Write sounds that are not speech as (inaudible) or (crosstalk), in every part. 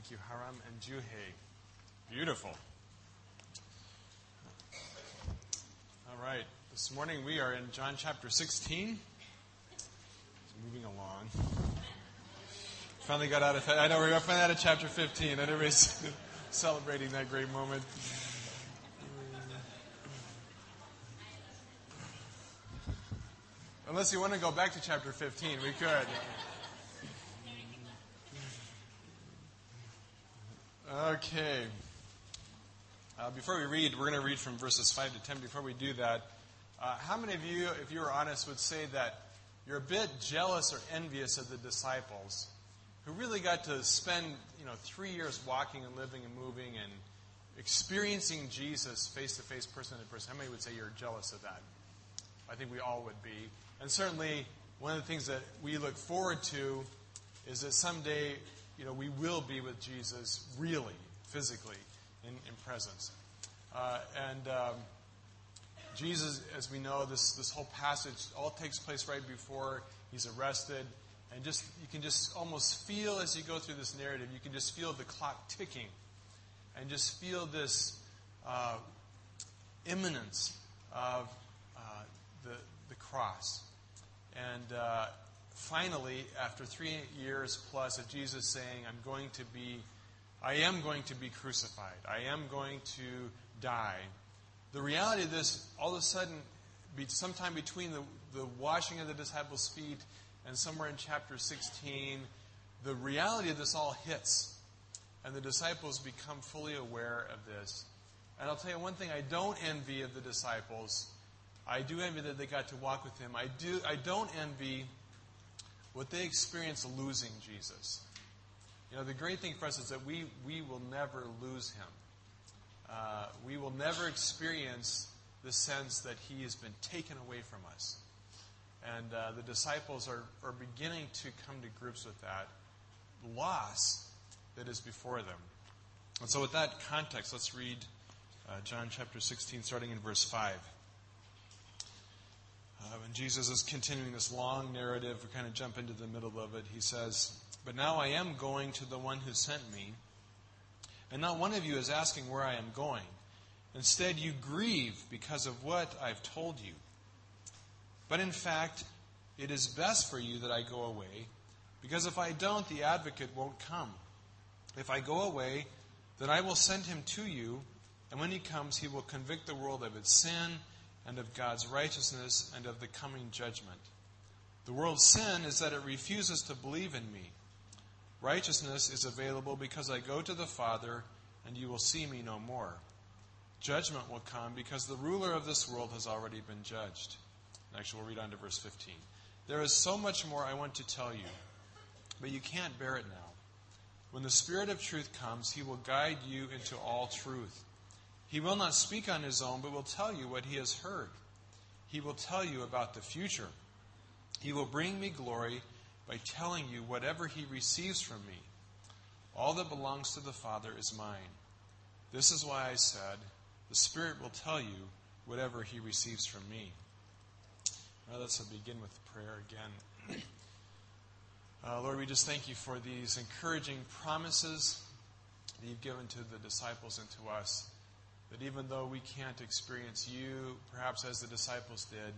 Thank you, Haram and Juhe. Beautiful. All right. This morning we are in John chapter 16. moving along. Finally got out of, I know we're finally out of chapter 15. And everybody's (laughs) celebrating that great moment. Unless you want to go back to chapter 15, we could. Okay. Uh, before we read, we're going to read from verses 5 to 10. Before we do that, uh, how many of you, if you were honest, would say that you're a bit jealous or envious of the disciples who really got to spend, you know, three years walking and living and moving and experiencing Jesus face to face, person to person? How many would say you're jealous of that? I think we all would be. And certainly, one of the things that we look forward to is that someday you know, we will be with Jesus really, physically, in, in presence. Uh, and um, Jesus, as we know, this, this whole passage all takes place right before he's arrested. And just you can just almost feel as you go through this narrative, you can just feel the clock ticking. And just feel this uh, imminence of uh, the, the cross. And uh, finally, after three years plus of Jesus saying, I'm going to be, I am going to be crucified, I am going to die, the reality of this, all of a sudden, sometime between the, the washing of the disciples' feet and somewhere in chapter 16, the reality of this all hits. And the disciples become fully aware of this. And I'll tell you one thing I don't envy of the disciples. I do envy that they got to walk with him. I, do, I don't envy what they experience losing Jesus. You know, the great thing for us is that we, we will never lose him. Uh, we will never experience the sense that he has been taken away from us. And uh, the disciples are, are beginning to come to grips with that loss that is before them. And so, with that context, let's read uh, John chapter 16, starting in verse 5. Uh, when Jesus is continuing this long narrative, we kind of jump into the middle of it. He says, But now I am going to the one who sent me, and not one of you is asking where I am going. Instead, you grieve because of what I've told you. But in fact, it is best for you that I go away, because if I don't, the advocate won't come. If I go away, then I will send him to you, and when he comes, he will convict the world of its sin and of God's righteousness and of the coming judgment. The world's sin is that it refuses to believe in me. Righteousness is available because I go to the Father, and you will see me no more. Judgment will come because the ruler of this world has already been judged. Actually, we'll read on to verse 15. There is so much more I want to tell you, but you can't bear it now. When the Spirit of truth comes, he will guide you into all truth. He will not speak on his own, but will tell you what he has heard. He will tell you about the future. He will bring me glory by telling you whatever he receives from me. All that belongs to the Father is mine. This is why I said, The Spirit will tell you whatever he receives from me. Now let's begin with prayer again. (clears throat) Uh, Lord, we just thank you for these encouraging promises that you've given to the disciples and to us. That even though we can't experience you, perhaps as the disciples did,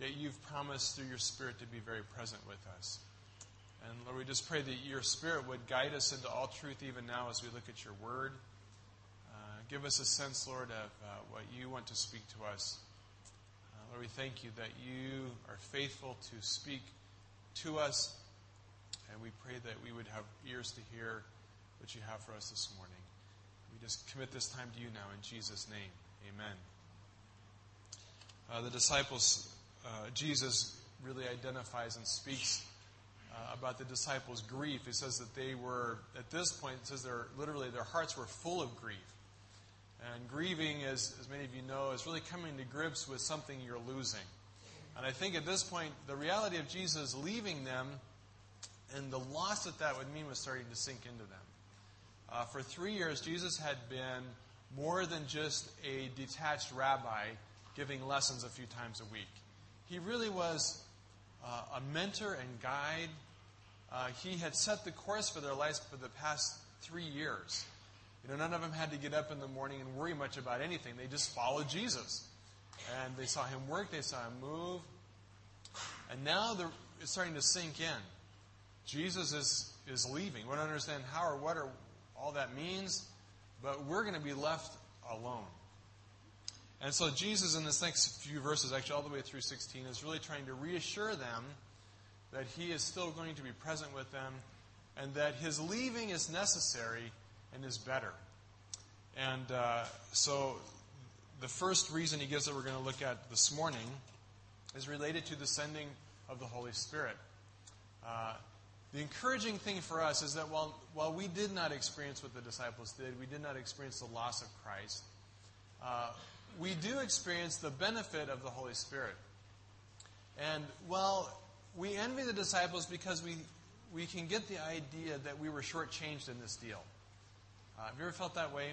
yet you've promised through your Spirit to be very present with us. And Lord, we just pray that your Spirit would guide us into all truth even now as we look at your word. Uh, give us a sense, Lord, of uh, what you want to speak to us. Uh, Lord, we thank you that you are faithful to speak to us. And we pray that we would have ears to hear what you have for us this morning. We just commit this time to you now in Jesus' name. Amen. Uh, the disciples, uh, Jesus really identifies and speaks uh, about the disciples' grief. He says that they were, at this point, it says they're literally their hearts were full of grief. And grieving, as, as many of you know, is really coming to grips with something you're losing. And I think at this point, the reality of Jesus leaving them and the loss that that would mean was starting to sink into them. Uh, for three years, Jesus had been more than just a detached rabbi giving lessons a few times a week. He really was uh, a mentor and guide. Uh, he had set the course for their lives for the past three years. You know, none of them had to get up in the morning and worry much about anything. They just followed Jesus. And they saw him work, they saw him move. And now it's starting to sink in. Jesus is, is leaving. We don't understand how or what or all that means, but we're going to be left alone. And so Jesus, in this next few verses, actually all the way through 16, is really trying to reassure them that he is still going to be present with them and that his leaving is necessary and is better. And uh, so the first reason he gives that we're going to look at this morning is related to the sending of the Holy Spirit. Uh, the encouraging thing for us is that while, while we did not experience what the disciples did, we did not experience the loss of Christ, uh, we do experience the benefit of the Holy Spirit. And while we envy the disciples because we, we can get the idea that we were shortchanged in this deal. Uh, have you ever felt that way?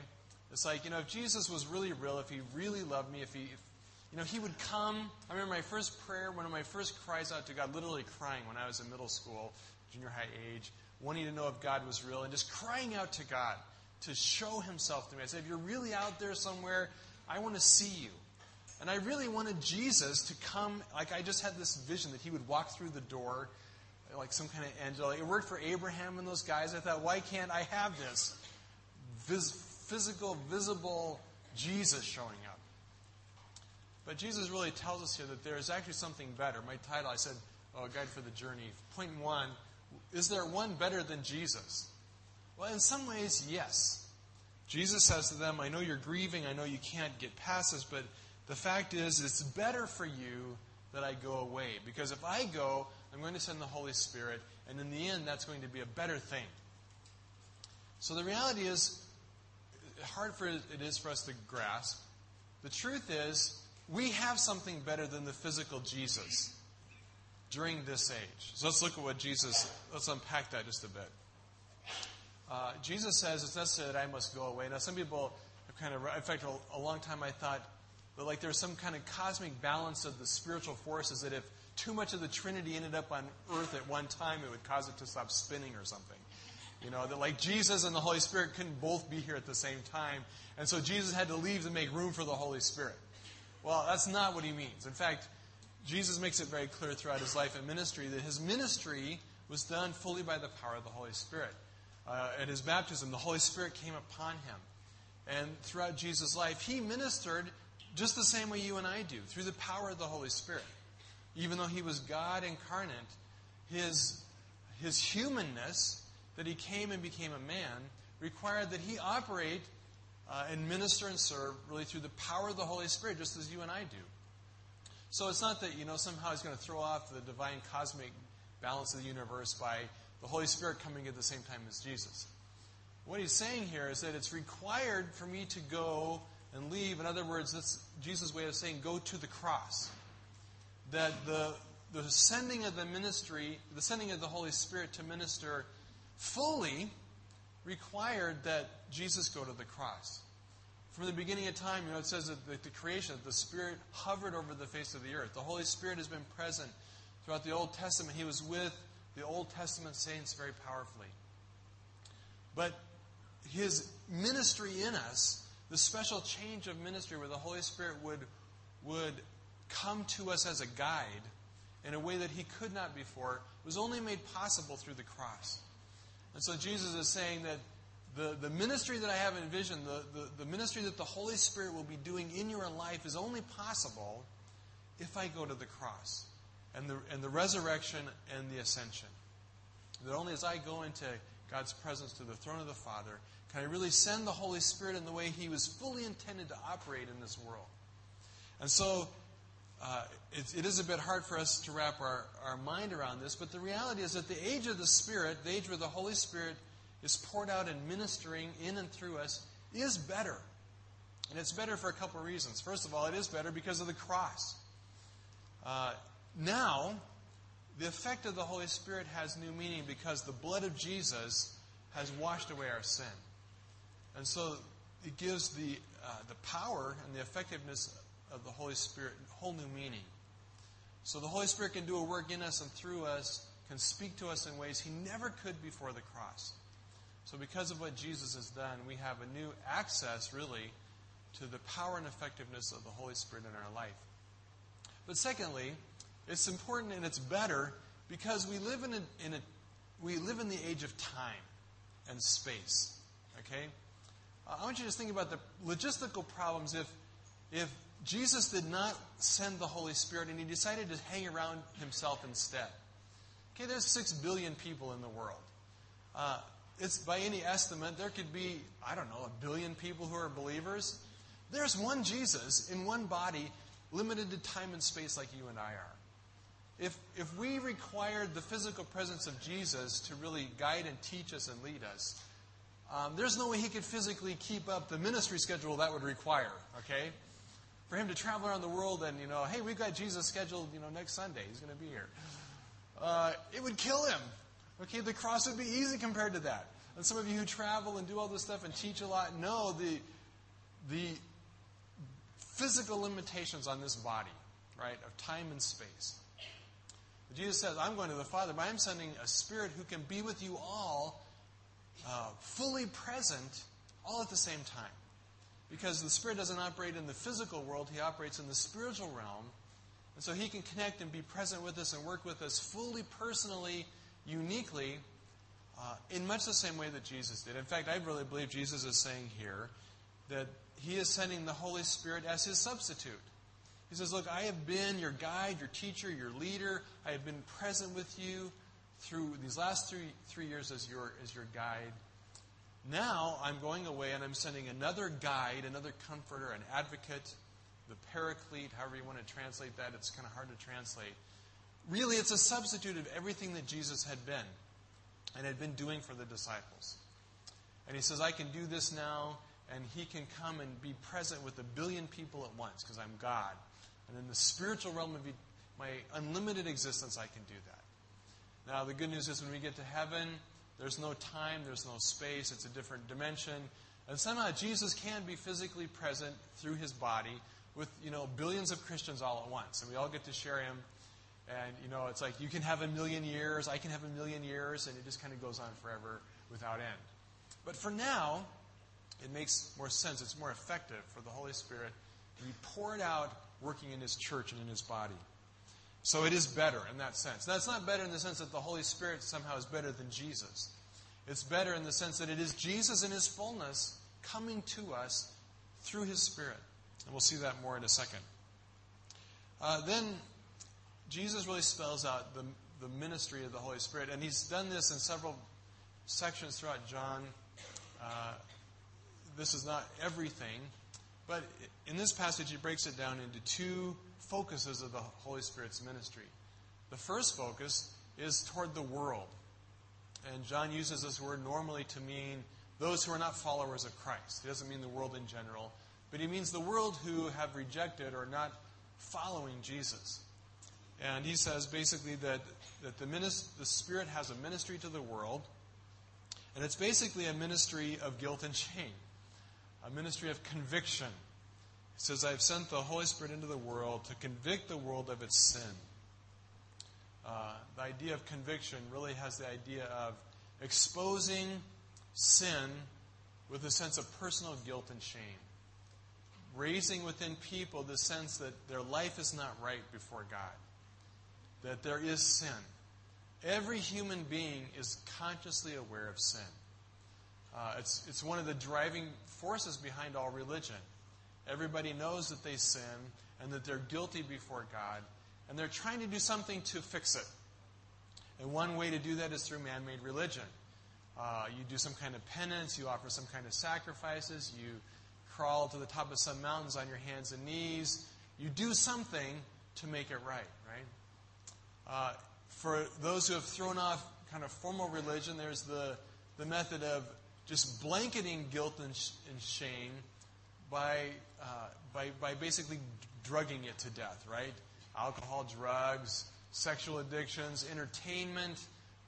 It's like, you know, if Jesus was really real, if he really loved me, if he, if, you know, he would come. I remember my first prayer, one of my first cries out to God, literally crying when I was in middle school, junior high age, wanting to know if God was real, and just crying out to God to show himself to me. I said, if you're really out there somewhere, I want to see you. And I really wanted Jesus to come, like I just had this vision that he would walk through the door like some kind of angel. It worked for Abraham and those guys. I thought, why can't I have this vis- physical, visible Jesus showing up? But Jesus really tells us here that there is actually something better. My title, I said, oh, Guide for the Journey. Point one, is there one better than Jesus? Well, in some ways, yes. Jesus says to them, I know you're grieving. I know you can't get past this, but the fact is, it's better for you that I go away. Because if I go, I'm going to send the Holy Spirit, and in the end, that's going to be a better thing. So the reality is, hard for it is for us to grasp. The truth is, we have something better than the physical Jesus during this age. So let's look at what Jesus, let's unpack that just a bit. Uh, Jesus says it's necessary that I must go away. Now, some people have kind of, in fact, a long time I thought that like there's some kind of cosmic balance of the spiritual forces that if too much of the Trinity ended up on earth at one time, it would cause it to stop spinning or something. You know, that like Jesus and the Holy Spirit couldn't both be here at the same time. And so Jesus had to leave to make room for the Holy Spirit. Well, that's not what he means. In fact, Jesus makes it very clear throughout his life and ministry that his ministry was done fully by the power of the Holy Spirit. Uh, at his baptism, the Holy Spirit came upon him. And throughout Jesus' life, he ministered just the same way you and I do, through the power of the Holy Spirit. Even though he was God incarnate, his, his humanness, that he came and became a man, required that he operate uh, and minister and serve really through the power of the Holy Spirit, just as you and I do. So it's not that, you know, somehow he's going to throw off the divine cosmic balance of the universe by the Holy Spirit coming at the same time as Jesus. What he's saying here is that it's required for me to go and leave. In other words, that's Jesus' way of saying go to the cross. That the, the sending of the ministry, the sending of the Holy Spirit to minister fully required that Jesus go to the cross. From the beginning of time, you know, it says that the, the creation, the Spirit hovered over the face of the earth. The Holy Spirit has been present throughout the Old Testament. He was with the Old Testament saints very powerfully. But his ministry in us the special change of ministry where the Holy Spirit would, would come to us as a guide in a way that he could not before was only made possible through the cross. And so Jesus is saying that the, the ministry that I have envisioned, the, the, the ministry that the Holy Spirit will be doing in your life is only possible if I go to the cross and the, and the resurrection and the ascension. That only as I go into God's presence to the throne of the Father can I really send the Holy Spirit in the way He was fully intended to operate in this world? And so uh, it, it is a bit hard for us to wrap our, our mind around this, but the reality is that the age of the Spirit, the age where the Holy Spirit is poured out and ministering in and through us, is better. And it's better for a couple of reasons. First of all, it is better because of the cross. Uh, now, the effect of the Holy Spirit has new meaning because the blood of Jesus has washed away our sin. And so it gives the, uh, the power and the effectiveness of the Holy Spirit a whole new meaning. So the Holy Spirit can do a work in us and through us, can speak to us in ways he never could before the cross. So, because of what Jesus has done, we have a new access, really, to the power and effectiveness of the Holy Spirit in our life. But secondly, it's important and it's better because we live in a, in a we live in the age of time and space. Okay, I want you to just think about the logistical problems if if Jesus did not send the Holy Spirit and he decided to hang around himself instead. Okay, there's six billion people in the world. Uh, it's by any estimate there could be I don't know a billion people who are believers. There's one Jesus in one body, limited to time and space like you and I are. If, if we required the physical presence of Jesus to really guide and teach us and lead us, um, there's no way he could physically keep up the ministry schedule that would require, okay? For him to travel around the world and, you know, hey, we've got Jesus scheduled, you know, next Sunday. He's going to be here. Uh, it would kill him. Okay, the cross would be easy compared to that. And some of you who travel and do all this stuff and teach a lot know the, the physical limitations on this body, right, of time and space. But Jesus says, I'm going to the Father, but I'm sending a Spirit who can be with you all uh, fully present all at the same time. Because the Spirit doesn't operate in the physical world, He operates in the spiritual realm. And so He can connect and be present with us and work with us fully, personally, uniquely, uh, in much the same way that Jesus did. In fact, I really believe Jesus is saying here that he is sending the Holy Spirit as his substitute. He says, Look, I have been your guide, your teacher, your leader. I have been present with you through these last three, three years as your, as your guide. Now I'm going away and I'm sending another guide, another comforter, an advocate, the paraclete, however you want to translate that. It's kind of hard to translate. Really, it's a substitute of everything that Jesus had been and had been doing for the disciples. And he says, I can do this now and he can come and be present with a billion people at once because I'm God. And in the spiritual realm of my unlimited existence, I can do that. Now, the good news is when we get to heaven, there's no time, there's no space, it's a different dimension. And somehow Jesus can be physically present through his body with, you know, billions of Christians all at once. And we all get to share him. And, you know, it's like you can have a million years, I can have a million years, and it just kind of goes on forever without end. But for now, it makes more sense. It's more effective for the Holy Spirit to be poured out working in His church and in His body. So it is better in that sense. Now, it's not better in the sense that the Holy Spirit somehow is better than Jesus. It's better in the sense that it is Jesus in His fullness coming to us through His Spirit. And we'll see that more in a second. Uh, then Jesus really spells out the, the ministry of the Holy Spirit. And He's done this in several sections throughout John. Uh, this is not everything, but in this passage, he breaks it down into two focuses of the Holy Spirit's ministry. The first focus is toward the world. And John uses this word normally to mean those who are not followers of Christ. He doesn't mean the world in general, but he means the world who have rejected or not following Jesus. And he says basically that, that the, minist- the Spirit has a ministry to the world, and it's basically a ministry of guilt and shame a ministry of conviction. He says, I have sent the Holy Spirit into the world to convict the world of its sin. Uh, the idea of conviction really has the idea of exposing sin with a sense of personal guilt and shame. Raising within people the sense that their life is not right before God, that there is sin. Every human being is consciously aware of sin. Uh, it's, it's one of the driving forces behind all religion. Everybody knows that they sin and that they're guilty before God, and they're trying to do something to fix it. And one way to do that is through man made religion. Uh, you do some kind of penance, you offer some kind of sacrifices, you crawl to the top of some mountains on your hands and knees. You do something to make it right, right? Uh, for those who have thrown off kind of formal religion, there's the, the method of just blanketing guilt and, sh- and shame by, uh, by, by basically drugging it to death, right? Alcohol, drugs, sexual addictions, entertainment,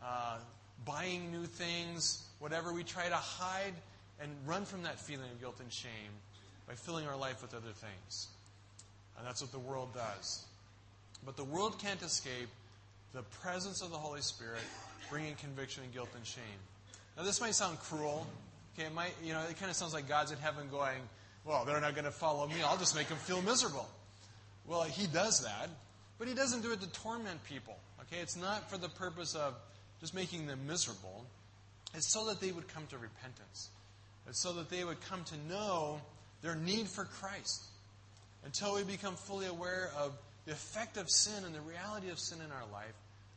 uh, buying new things, whatever. We try to hide and run from that feeling of guilt and shame by filling our life with other things. And that's what the world does. But the world can't escape the presence of the Holy Spirit bringing conviction and guilt and shame. Now, this might sound cruel. Okay, it might, you know, it kind of sounds like God's in heaven going, well, they're not going to follow me. I'll just make them feel miserable. Well, He does that, but He doesn't do it to torment people. Okay, it's not for the purpose of just making them miserable. It's so that they would come to repentance. It's so that they would come to know their need for Christ. Until we become fully aware of the effect of sin and the reality of sin in our life,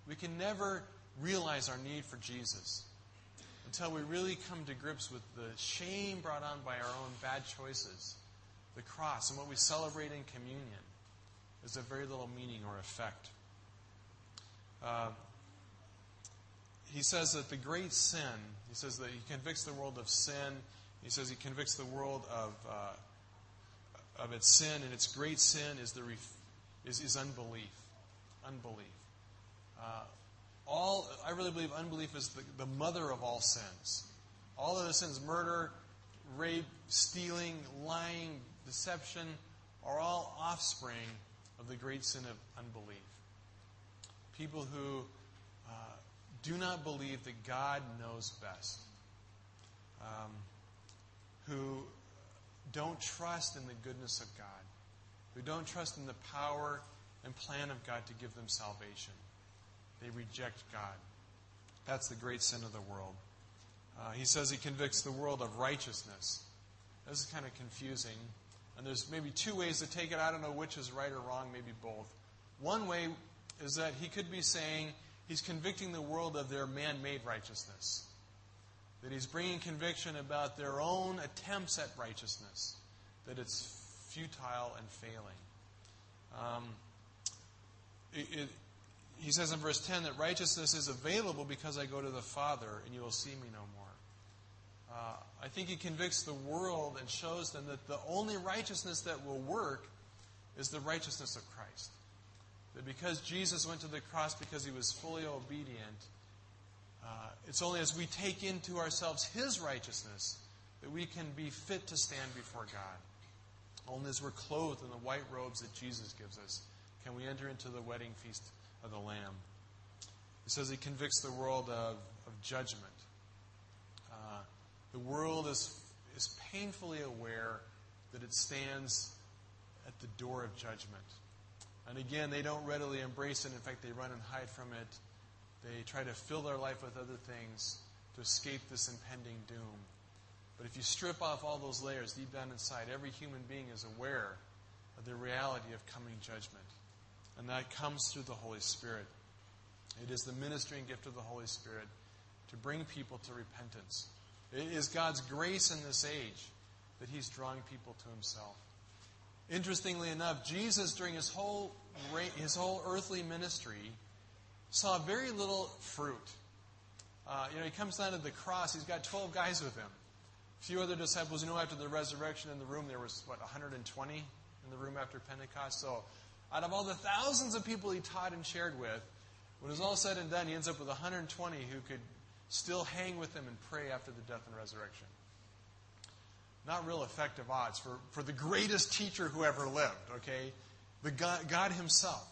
we can never realize our need for Jesus. Until we really come to grips with the shame brought on by our own bad choices, the cross, and what we celebrate in communion is of very little meaning or effect. Uh, he says that the great sin, he says that he convicts the world of sin. He says he convicts the world of, uh, of its sin, and its great sin is, the ref- is, is unbelief. Unbelief. Uh, all, I really believe unbelief is the, the mother of all sins. All of the sins, murder, rape, stealing, lying, deception, are all offspring of the great sin of unbelief. People who uh, do not believe that God knows best, um, who don't trust in the goodness of God, who don't trust in the power and plan of God to give them salvation. They reject God. That's the great sin of the world. Uh, he says he convicts the world of righteousness. This is kind of confusing. And there's maybe two ways to take it. I don't know which is right or wrong, maybe both. One way is that he could be saying he's convicting the world of their man made righteousness. That he's bringing conviction about their own attempts at righteousness. That it's futile and failing. Um, it, it, he says in verse 10 that righteousness is available because I go to the Father and you will see me no more. Uh, I think he convicts the world and shows them that the only righteousness that will work is the righteousness of Christ. That because Jesus went to the cross because he was fully obedient, uh, it's only as we take into ourselves his righteousness that we can be fit to stand before God. Only as we're clothed in the white robes that Jesus gives us can we enter into the wedding feast of the Lamb. He says he convicts the world of, of judgment. Uh, the world is, is painfully aware that it stands at the door of judgment. And again, they don't readily embrace it. In fact, they run and hide from it. They try to fill their life with other things to escape this impending doom. But if you strip off all those layers deep down inside, every human being is aware of the reality of coming judgment. And that comes through the Holy Spirit. It is the ministering gift of the Holy Spirit to bring people to repentance. It is God's grace in this age that He's drawing people to Himself. Interestingly enough, Jesus, during his whole, his whole earthly ministry, saw very little fruit. Uh, you know, he comes down to the cross, he's got 12 guys with him. A few other disciples, you know, after the resurrection in the room, there was, what, 120 in the room after Pentecost? So, out of all the thousands of people he taught and shared with, when it was all said and done, he ends up with 120 who could still hang with him and pray after the death and resurrection. Not real effective odds for, for the greatest teacher who ever lived, okay? The God, God himself.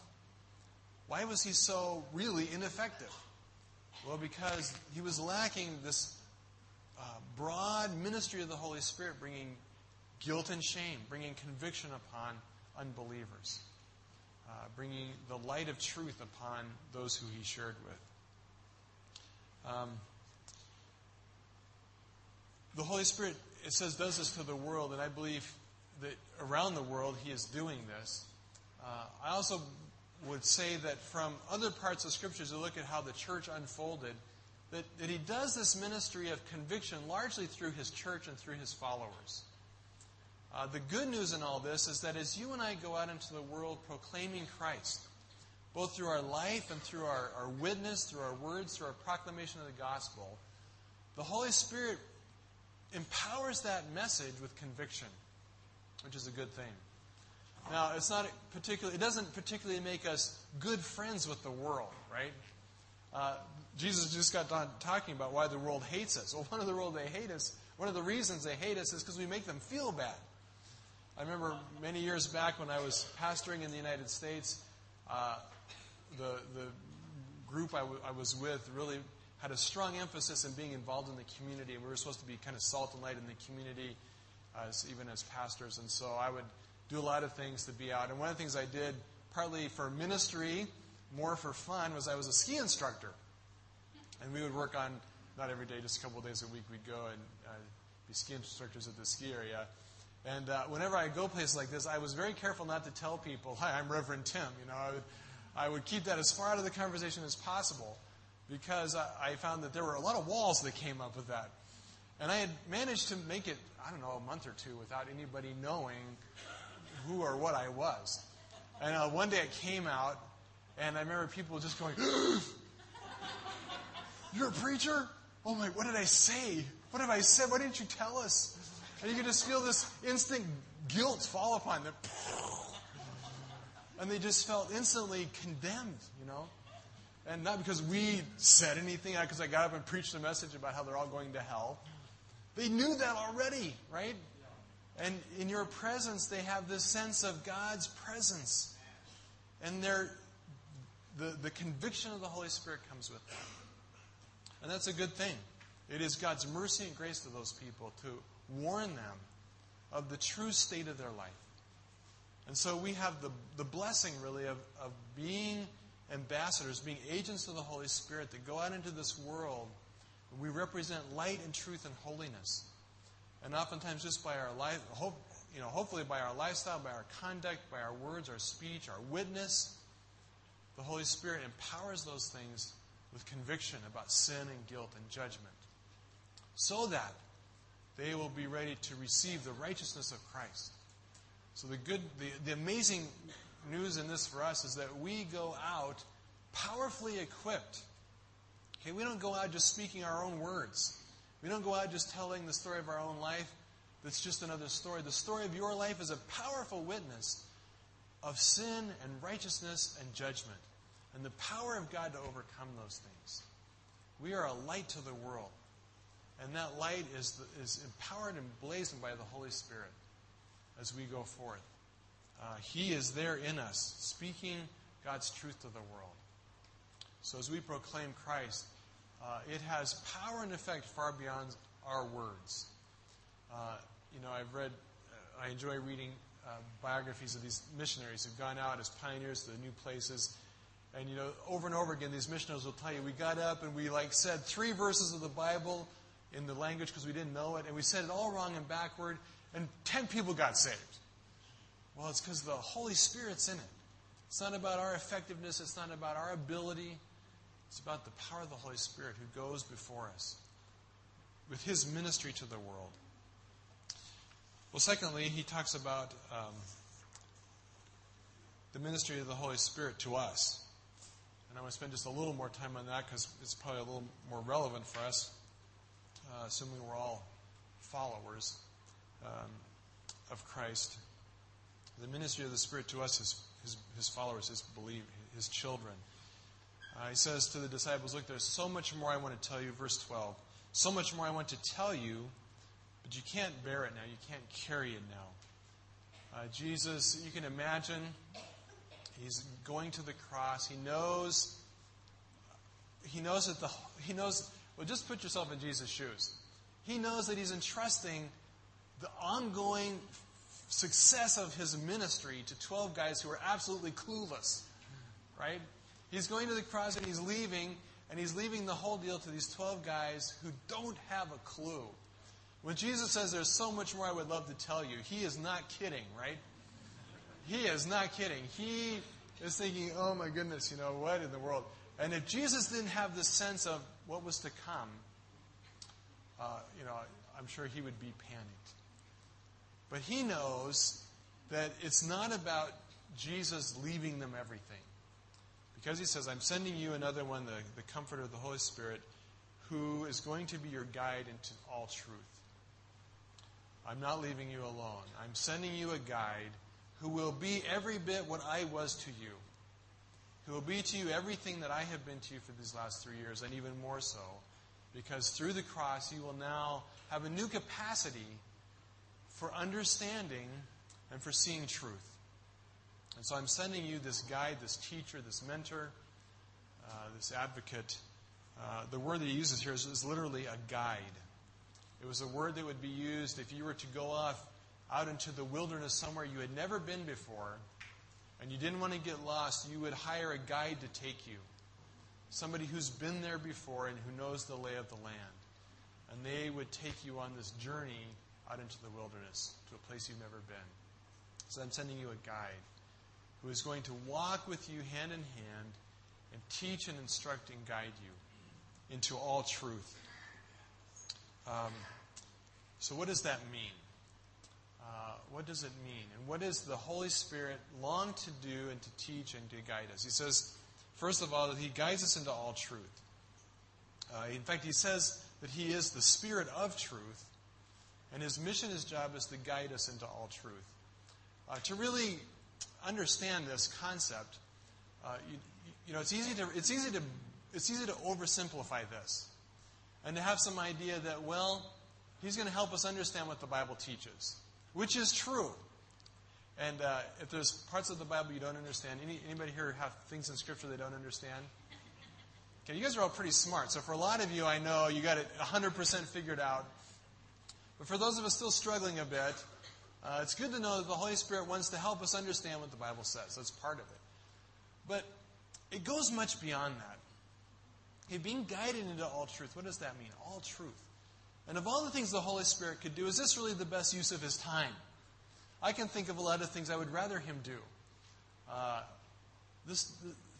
Why was he so really ineffective? Well, because he was lacking this uh, broad ministry of the Holy Spirit, bringing guilt and shame, bringing conviction upon unbelievers uh, bringing the light of truth upon those who he shared with. Um, the Holy Spirit, it says, does this to the world, and I believe that around the world he is doing this. Uh, I also would say that from other parts of Scriptures, to look at how the church unfolded, that, that he does this ministry of conviction largely through his church and through his followers. Uh, the good news in all this is that as you and I go out into the world proclaiming Christ, both through our life and through our, our witness, through our words, through our proclamation of the gospel, the Holy Spirit empowers that message with conviction, which is a good thing. Now, it's not particularly, it doesn't particularly make us good friends with the world, right? Uh, Jesus just got done talking about why the world hates us. Well, (laughs) one of the world they hate us, one of the reasons they hate us is because we make them feel bad. I remember many years back when I was pastoring in the United States, uh, the, the group I, w- I was with really had a strong emphasis in being involved in the community, and we were supposed to be kind of salt and light in the community, as, even as pastors. And so I would do a lot of things to be out. And one of the things I did, partly for ministry, more for fun, was I was a ski instructor. And we would work on, not every day, just a couple of days a week, we'd go and uh, be ski instructors at the ski area. And uh, whenever I go places like this, I was very careful not to tell people, "Hi, I'm Reverend Tim." You know, I would, I would keep that as far out of the conversation as possible, because I, I found that there were a lot of walls that came up with that, and I had managed to make it, I don't know, a month or two without anybody knowing who or what I was. And uh, one day it came out, and I remember people just going, "You're a preacher? Oh my! What did I say? What have I said? Why didn't you tell us?" And you can just feel this instant guilt fall upon them. And they just felt instantly condemned, you know? And not because we said anything, not because I got up and preached a message about how they're all going to hell. They knew that already, right? And in your presence, they have this sense of God's presence. And their, the, the conviction of the Holy Spirit comes with that. And that's a good thing. It is God's mercy and grace to those people to warn them of the true state of their life. And so we have the, the blessing, really, of, of being ambassadors, being agents of the Holy Spirit that go out into this world. We represent light and truth and holiness. And oftentimes, just by our life, hope, you know, hopefully by our lifestyle, by our conduct, by our words, our speech, our witness, the Holy Spirit empowers those things with conviction about sin and guilt and judgment. So that they will be ready to receive the righteousness of Christ. So the good, the, the amazing news in this for us is that we go out powerfully equipped. Okay, we don't go out just speaking our own words. We don't go out just telling the story of our own life. That's just another story. The story of your life is a powerful witness of sin and righteousness and judgment, and the power of God to overcome those things. We are a light to the world. And that light is, is empowered and blazoned by the Holy Spirit as we go forth. Uh, he is there in us, speaking God's truth to the world. So as we proclaim Christ, uh, it has power and effect far beyond our words. Uh, you know, I've read, uh, I enjoy reading uh, biographies of these missionaries who've gone out as pioneers to the new places. And, you know, over and over again, these missionaries will tell you, we got up and we, like, said three verses of the Bible in the language because we didn't know it, and we said it all wrong and backward, and 10 people got saved. Well, it's because the Holy Spirit's in it. It's not about our effectiveness, it's not about our ability. It's about the power of the Holy Spirit who goes before us with his ministry to the world. Well, secondly, he talks about um, the ministry of the Holy Spirit to us. And I want to spend just a little more time on that because it's probably a little more relevant for us uh, assuming we're all followers um, of Christ. The ministry of the Spirit to us, his, his, his followers, his believe, his children. Uh, he says to the disciples, Look, there's so much more I want to tell you. Verse 12. So much more I want to tell you, but you can't bear it now. You can't carry it now. Uh, Jesus, you can imagine, he's going to the cross. He knows. He knows that the he knows well, just put yourself in Jesus' shoes. He knows that he's entrusting the ongoing success of his ministry to 12 guys who are absolutely clueless, right? He's going to the cross and he's leaving, and he's leaving the whole deal to these 12 guys who don't have a clue. When Jesus says there's so much more I would love to tell you, he is not kidding, right? He is not kidding. He is thinking, oh my goodness, you know, what in the world? And if Jesus didn't have this sense of what was to come, uh, you know, I'm sure he would be panicked. But he knows that it's not about Jesus leaving them everything. Because he says, I'm sending you another one, the, the comforter of the Holy Spirit, who is going to be your guide into all truth. I'm not leaving you alone. I'm sending you a guide who will be every bit what I was to you who will be to you everything that I have been to you for these last three years, and even more so, because through the cross you will now have a new capacity for understanding and for seeing truth. And so I'm sending you this guide, this teacher, this mentor, uh, this advocate, Uh, the word that he uses here is, is literally a guide. It was a word that would be used if you were to go off out into the wilderness somewhere you had never been before and you didn't want to get lost, you would hire a guide to take you. Somebody who's been there before and who knows the lay of the land. And they would take you on this journey out into the wilderness to a place you've never been. So I'm sending you a guide who is going to walk with you hand in hand and teach and instruct and guide you into all truth. Um, so, what does that mean? Uh, what does it mean? And what does the Holy Spirit long to do and to teach and to guide us? He says, first of all, that He guides us into all truth. Uh, in fact, He says that He is the Spirit of truth, and His mission, His job is to guide us into all truth. Uh, to really understand this concept, uh, you, you know, it's easy to it's easy to it's easy to oversimplify this, and to have some idea that well, He's going to help us understand what the Bible teaches which is true. And uh, if there's parts of the Bible you don't understand, any, anybody here have things in Scripture they don't understand? Okay, you guys are all pretty smart. So for a lot of you, I know you got it 100% figured out. But for those of us still struggling a bit, uh, it's good to know that the Holy Spirit wants to help us understand what the Bible says. That's part of it. But it goes much beyond that. Okay, being guided into all truth, what does that mean? All truth. And of all the things the Holy Spirit could do, is this really the best use of his time? I can think of a lot of things I would rather him do. Uh, this,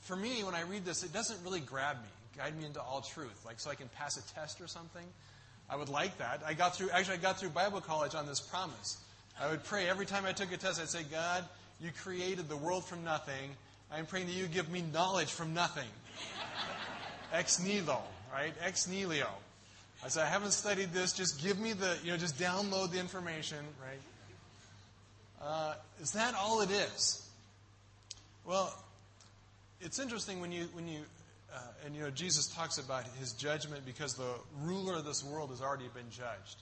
for me, when I read this, it doesn't really grab me, guide me into all truth, like so I can pass a test or something. I would like that. I got through. Actually, I got through Bible college on this promise. I would pray every time I took a test. I'd say, God, you created the world from nothing. I'm praying that you give me knowledge from nothing. (laughs) Ex nihilo, right? Ex nihilo. I said, I haven't studied this. Just give me the, you know, just download the information, right? Uh, is that all it is? Well, it's interesting when you, when you, uh, and you know, Jesus talks about his judgment because the ruler of this world has already been judged.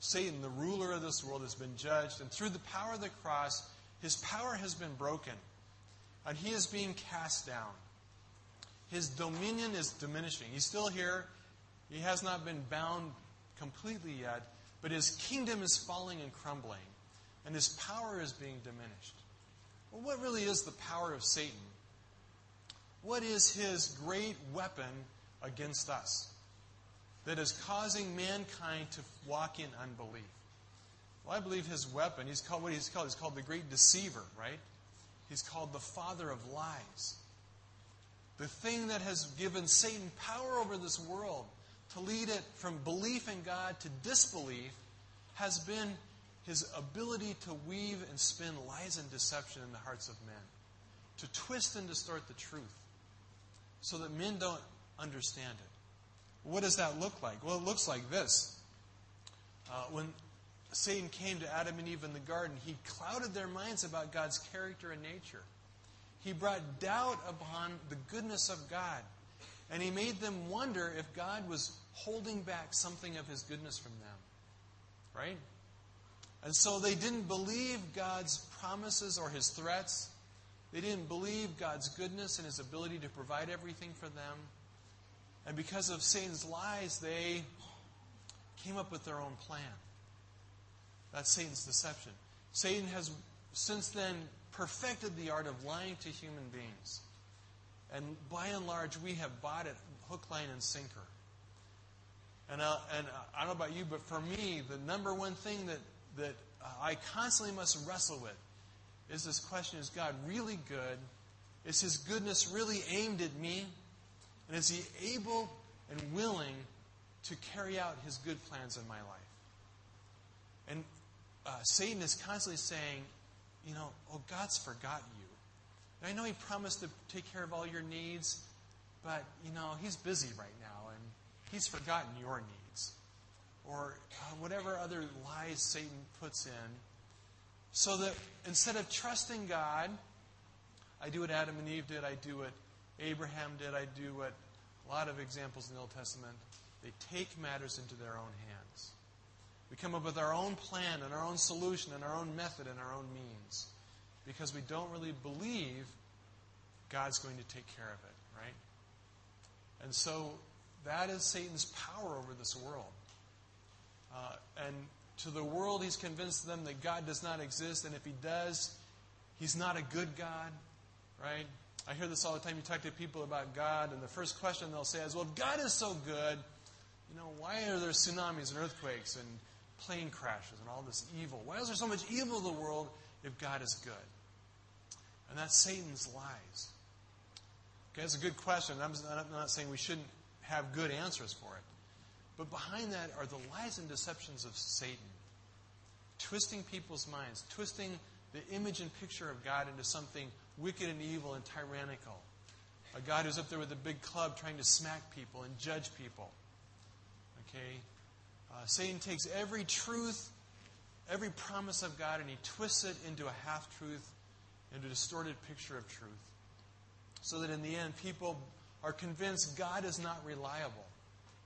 Satan, the ruler of this world, has been judged, and through the power of the cross, his power has been broken, and he is being cast down. His dominion is diminishing. He's still here. He has not been bound completely yet, but his kingdom is falling and crumbling, and his power is being diminished. Well, what really is the power of Satan? What is his great weapon against us that is causing mankind to walk in unbelief? Well, I believe his weapon, he's called what he's called, he's called the great deceiver, right? He's called the father of lies. The thing that has given Satan power over this world to lead it from belief in God to disbelief has been his ability to weave and spin lies and deception in the hearts of men, to twist and distort the truth so that men don't understand it. What does that look like? Well, it looks like this. Uh, when Satan came to Adam and Eve in the garden, he clouded their minds about God's character and nature. He brought doubt upon the goodness of God. And he made them wonder if God was holding back something of his goodness from them. Right? And so they didn't believe God's promises or his threats. They didn't believe God's goodness and his ability to provide everything for them. And because of Satan's lies, they came up with their own plan. That's Satan's deception. Satan has since then perfected the art of lying to human beings. And by and large, we have bought it hook, line, and sinker. And, uh, and uh, I don't know about you, but for me, the number one thing that, that uh, I constantly must wrestle with is this question Is God really good? Is His goodness really aimed at me? And is He able and willing to carry out His good plans in my life? And uh, Satan is constantly saying, you know, oh, God's forgotten you. And I know He promised to take care of all your needs, but, you know, He's busy right now, and He's forgotten your needs. Or uh, whatever other lies Satan puts in. So that instead of trusting God, I do what Adam and Eve did, I do what Abraham did, I do what a lot of examples in the Old Testament, they take matters into their own hands. We come up with our own plan and our own solution and our own method and our own means because we don't really believe God's going to take care of it, right? And so That is Satan's power over this world. Uh, and to the world, he's convinced them that God does not exist, and if he does, he's not a good God, right? I hear this all the time. You talk to people about God, and the first question they'll say is, Well, if God is so good, you know, why are there tsunamis and earthquakes and plane crashes and all this evil? Why is there so much evil in the world if God is good? And that's Satan's lies. Okay, that's a good question. I'm not saying we shouldn't have good answers for it. But behind that are the lies and deceptions of Satan, twisting people's minds, twisting the image and picture of God into something wicked and evil and tyrannical. A God who's up there with a big club trying to smack people and judge people. Okay? Uh, Satan takes every truth, every promise of God, and he twists it into a half truth, into a distorted picture of truth. So that in the end, people are convinced God is not reliable.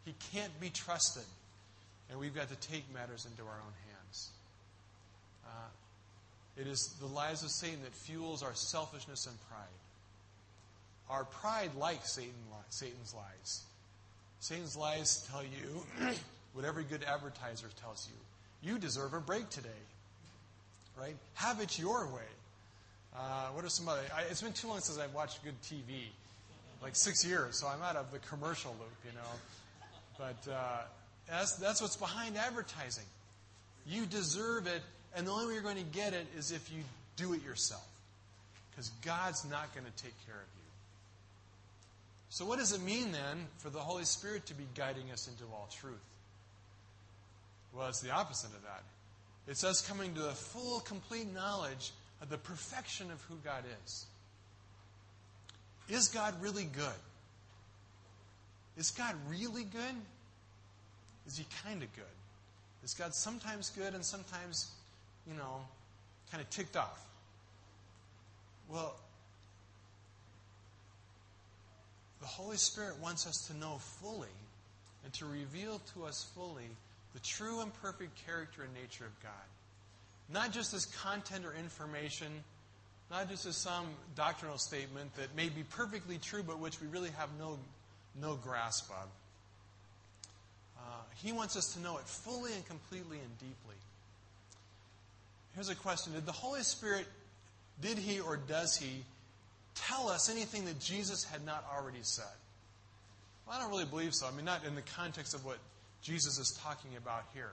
He can't be trusted. And we've got to take matters into our own hands. Uh, it is the lies of Satan that fuels our selfishness and pride. Our pride likes Satan, Satan's lies. Satan's lies tell you (clears throat) what every good advertiser tells you. You deserve a break today. Right? Have it your way. Uh, what are some other? I, it's been too long since I've watched good TV, like six years, so I'm out of the commercial loop, you know. But uh, that's, that's what's behind advertising. You deserve it, and the only way you're going to get it is if you do it yourself. Because God's not going to take care of you. So, what does it mean then for the Holy Spirit to be guiding us into all truth? Well, it's the opposite of that. It's us coming to a full, complete knowledge the perfection of who God is. Is God really good? Is God really good? Is he kind of good? Is God sometimes good and sometimes, you know, kind of ticked off? Well, the Holy Spirit wants us to know fully and to reveal to us fully the true and perfect character and nature of God. Not just as content or information, not just as some doctrinal statement that may be perfectly true, but which we really have no no grasp of. Uh, he wants us to know it fully and completely and deeply. Here's a question Did the Holy Spirit, did he or does he tell us anything that Jesus had not already said? Well, I don't really believe so. I mean, not in the context of what Jesus is talking about here.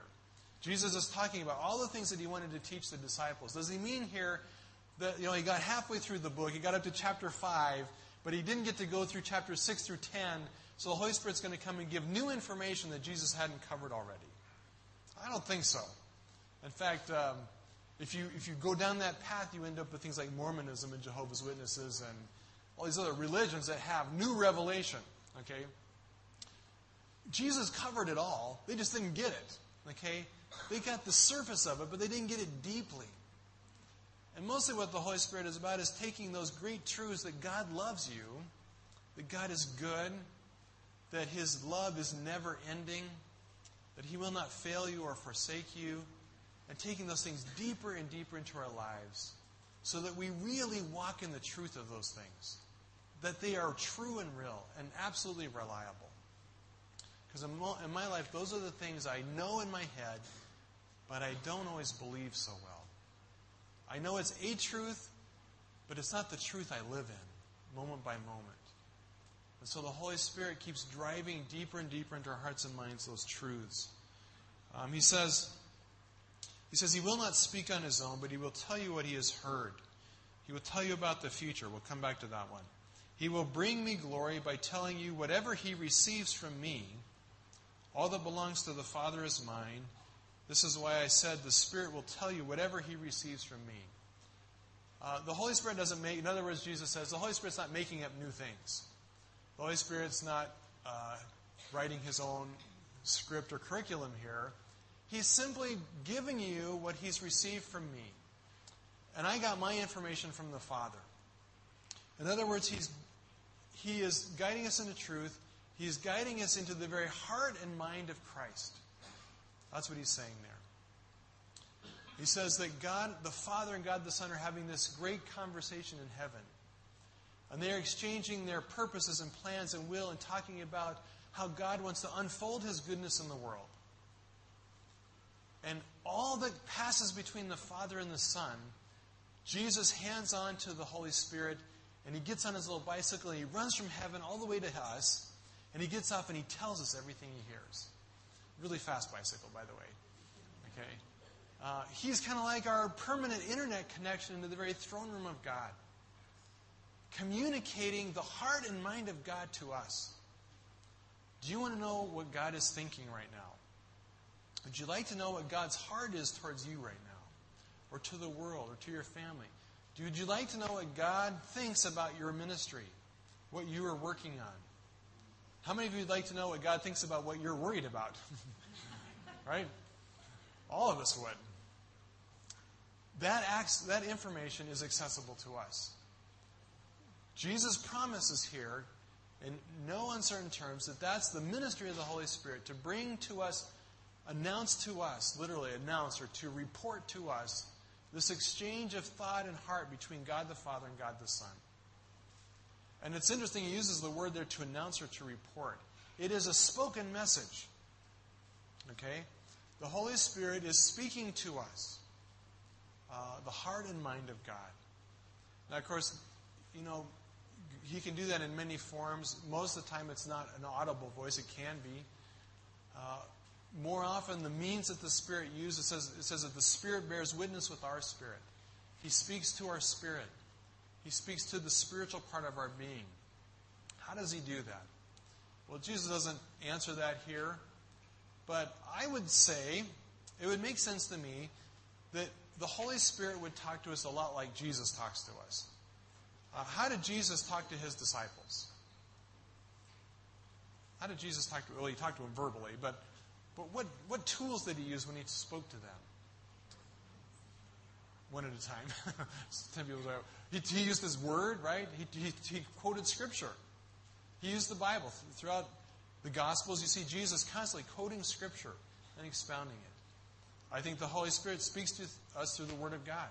Jesus is talking about all the things that he wanted to teach the disciples. Does he mean here that, you know, he got halfway through the book, he got up to chapter 5, but he didn't get to go through chapters 6 through 10, so the Holy Spirit's going to come and give new information that Jesus hadn't covered already. I don't think so. In fact, um, if, you, if you go down that path, you end up with things like Mormonism and Jehovah's Witnesses and all these other religions that have new revelation. Okay? Jesus covered it all. They just didn't get it. Okay? They got the surface of it, but they didn't get it deeply. And mostly what the Holy Spirit is about is taking those great truths that God loves you, that God is good, that His love is never ending, that He will not fail you or forsake you, and taking those things deeper and deeper into our lives so that we really walk in the truth of those things, that they are true and real and absolutely reliable. Because in my life, those are the things I know in my head, but I don't always believe so well. I know it's a truth, but it's not the truth I live in, moment by moment. And so the Holy Spirit keeps driving deeper and deeper into our hearts and minds those truths. Um, he says, he says he will not speak on his own, but he will tell you what he has heard. He will tell you about the future. We'll come back to that one. He will bring me glory by telling you whatever he receives from me. All that belongs to the Father is mine. This is why I said the Spirit will tell you whatever He receives from me. Uh, the Holy Spirit doesn't make, in other words, Jesus says, the Holy Spirit's not making up new things. The Holy Spirit's not uh, writing His own script or curriculum here. He's simply giving you what He's received from me. And I got my information from the Father. In other words, He's, He is guiding us into truth. He's guiding us into the very heart and mind of Christ. That's what he's saying there. He says that God the Father and God the Son are having this great conversation in heaven. And they are exchanging their purposes and plans and will and talking about how God wants to unfold His goodness in the world. And all that passes between the Father and the Son, Jesus hands on to the Holy Spirit, and He gets on His little bicycle, and He runs from heaven all the way to us, and He gets up and He tells us everything He hears. Really fast bicycle, by the way. Okay? Uh, he's kind of like our permanent internet connection into the very throne room of God, communicating the heart and mind of God to us. Do you want to know what God is thinking right now? Would you like to know what God's heart is towards you right now, or to the world, or to your family? Would you like to know what God thinks about your ministry, what you are working on? How many of you would like to know what God thinks about what you're worried about? (laughs) right? All of us would. That, acts, that information is accessible to us. Jesus promises here, in no uncertain terms, that that's the ministry of the Holy Spirit to bring to us, announce to us, literally announce or to report to us, this exchange of thought and heart between God the Father and God the Son. And it's interesting, he uses the word there to announce or to report. It is a spoken message. Okay? The Holy Spirit is speaking to us uh, the heart and mind of God. Now, of course, you know, He can do that in many forms. Most of the time, it's not an audible voice, it can be. Uh, more often, the means that the Spirit uses, it says, it says that the Spirit bears witness with our spirit. He speaks to our spirit, He speaks to the spiritual part of our being. How does He do that? Well, Jesus doesn't answer that here. But I would say it would make sense to me that the Holy Spirit would talk to us a lot like Jesus talks to us. Uh, how did Jesus talk to his disciples? How did Jesus talk to Well, he talked to them verbally, but, but what, what tools did he use when he spoke to them? One at a time. (laughs) Ten people he, he used his word, right? He, he, he quoted scripture. He used the Bible throughout the Gospels, you see Jesus constantly quoting Scripture and expounding it. I think the Holy Spirit speaks to us through the Word of God.